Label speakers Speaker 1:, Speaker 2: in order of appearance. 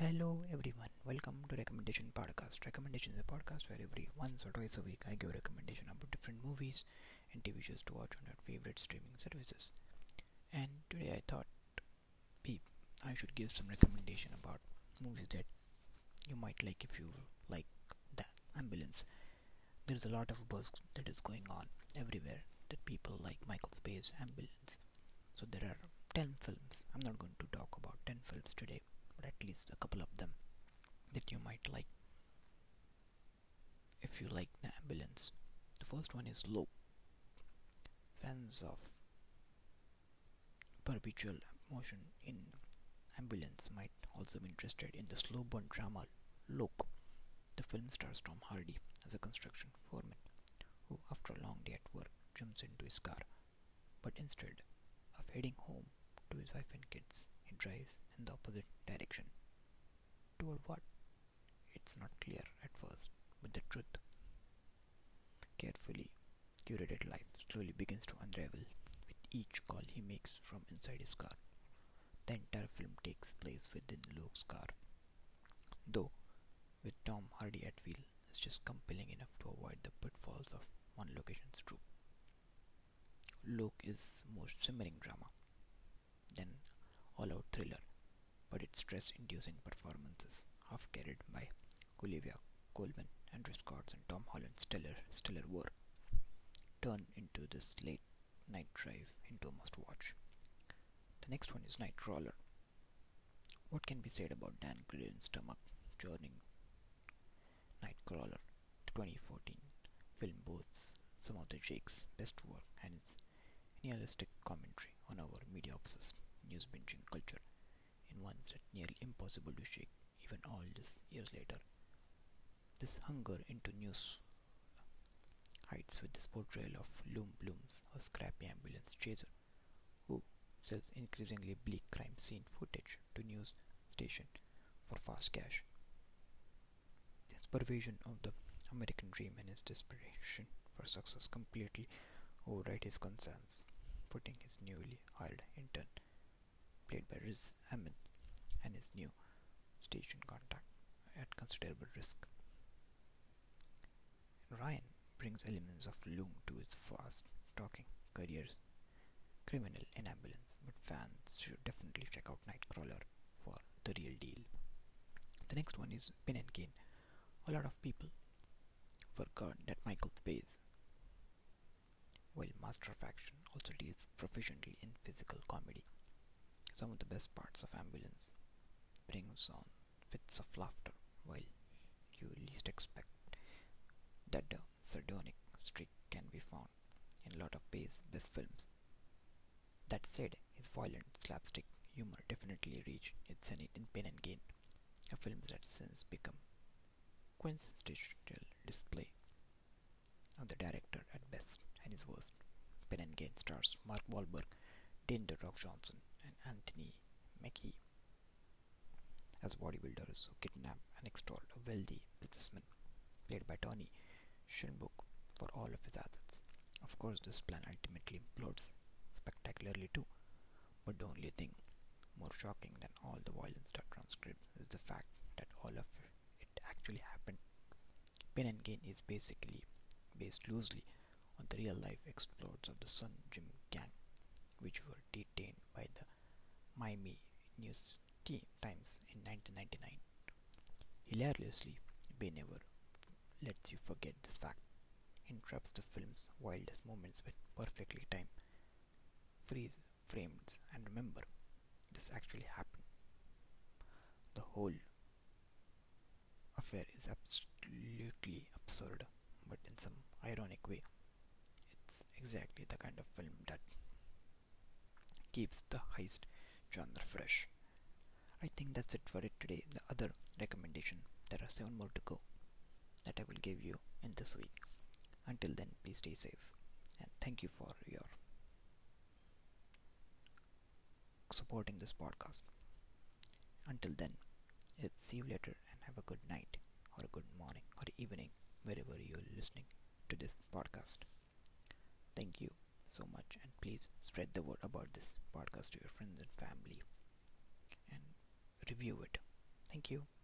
Speaker 1: Hello everyone, welcome to Recommendation Podcast. Recommendation is a podcast where every once or twice a week I give a recommendation about different movies and TV shows to watch on your favorite streaming services. And today I thought be I should give some recommendation about movies that you might like if you like the ambulance. There is a lot of buzz that is going on everywhere that people like Michael Bay's ambulance. So there are 10 films. I'm not going to talk about 10 films today least a couple of them that you might like if you like the ambulance. The first one is Locke. Fans of perpetual motion in ambulance might also be interested in the slow burn drama Locke. The film stars Tom Hardy as a construction foreman who, after a long day at work, jumps into his car. But instead of heading home to his wife and kids, he drives in the opposite It's not clear at first, but the truth, carefully curated life, slowly begins to unravel with each call he makes from inside his car. The entire film takes place within Locke's car. Though, with Tom Hardy at wheel, it's just compelling enough to avoid the pitfalls of one location's troop. Luke is more simmering drama than all-out thriller, but its stress-inducing performances, half carried by Olivia Colman, Andrew Scott, and Tom Holland's stellar, stellar work, turn into this late night drive into a must-watch. The next one is Nightcrawler. What can be said about Dan Graden's stomach churning Nightcrawler? 2014 film boasts some of the Jake's best work and its nihilistic commentary on our media obsessed news binging culture in ones that nearly impossible to shake even all these years later. This hunger into news heights with this portrayal of Loom Blooms, a scrappy ambulance chaser who sells increasingly bleak crime scene footage to news station for fast cash. His pervasion of the American dream and his desperation for success completely override his concerns, putting his newly hired intern played by Riz Ahmed, and his new station contact at considerable risk. Ryan brings elements of Loom to his fast talking career criminal in ambulance, but fans should definitely check out Nightcrawler for the real deal. The next one is Pain and Gain. A lot of people forgot that Michael Bay's while Master of Action also deals proficiently in physical comedy. Some of the best parts of Ambulance brings on fits of laughter while you least expect sardonic streak can be found in a lot of Bay's best films. That said, his violent slapstick humor definitely reached its zenith in Pain and Gain, a film that since become quintessential display of the director at best and his worst. Pain and Gain stars Mark Wahlberg, Dwayne The Rock Johnson, and Anthony Mackie as bodybuilders who kidnap and extort a wealthy businessman played by Tony Shalhoub for all of his assets. Of course, this plan ultimately implodes spectacularly too, but the only thing more shocking than all the violence that transcribed is the fact that all of it actually happened. Pain and Gain is basically based loosely on the real life exploits of the Sun Gym gang, which were detained by the Miami News Times in 1999. Hilariously, Bay never lets you forget this fact, interrupts the film's wildest moments with perfectly timed freeze frames, and remember, this actually happened. The whole affair is absolutely absurd, but in some ironic way. It's exactly the kind of film that keeps the heist genre fresh. I think that's it for it today. The other recommendation, there are seven more to go that I will give you in this week. Until then, please stay safe and thank you for your supporting this podcast. Until then, it's see you later and have a good night or a good morning or evening wherever you're listening to this podcast. Thank you so much and please spread the word about this podcast to your friends and family and review it. Thank Thank you.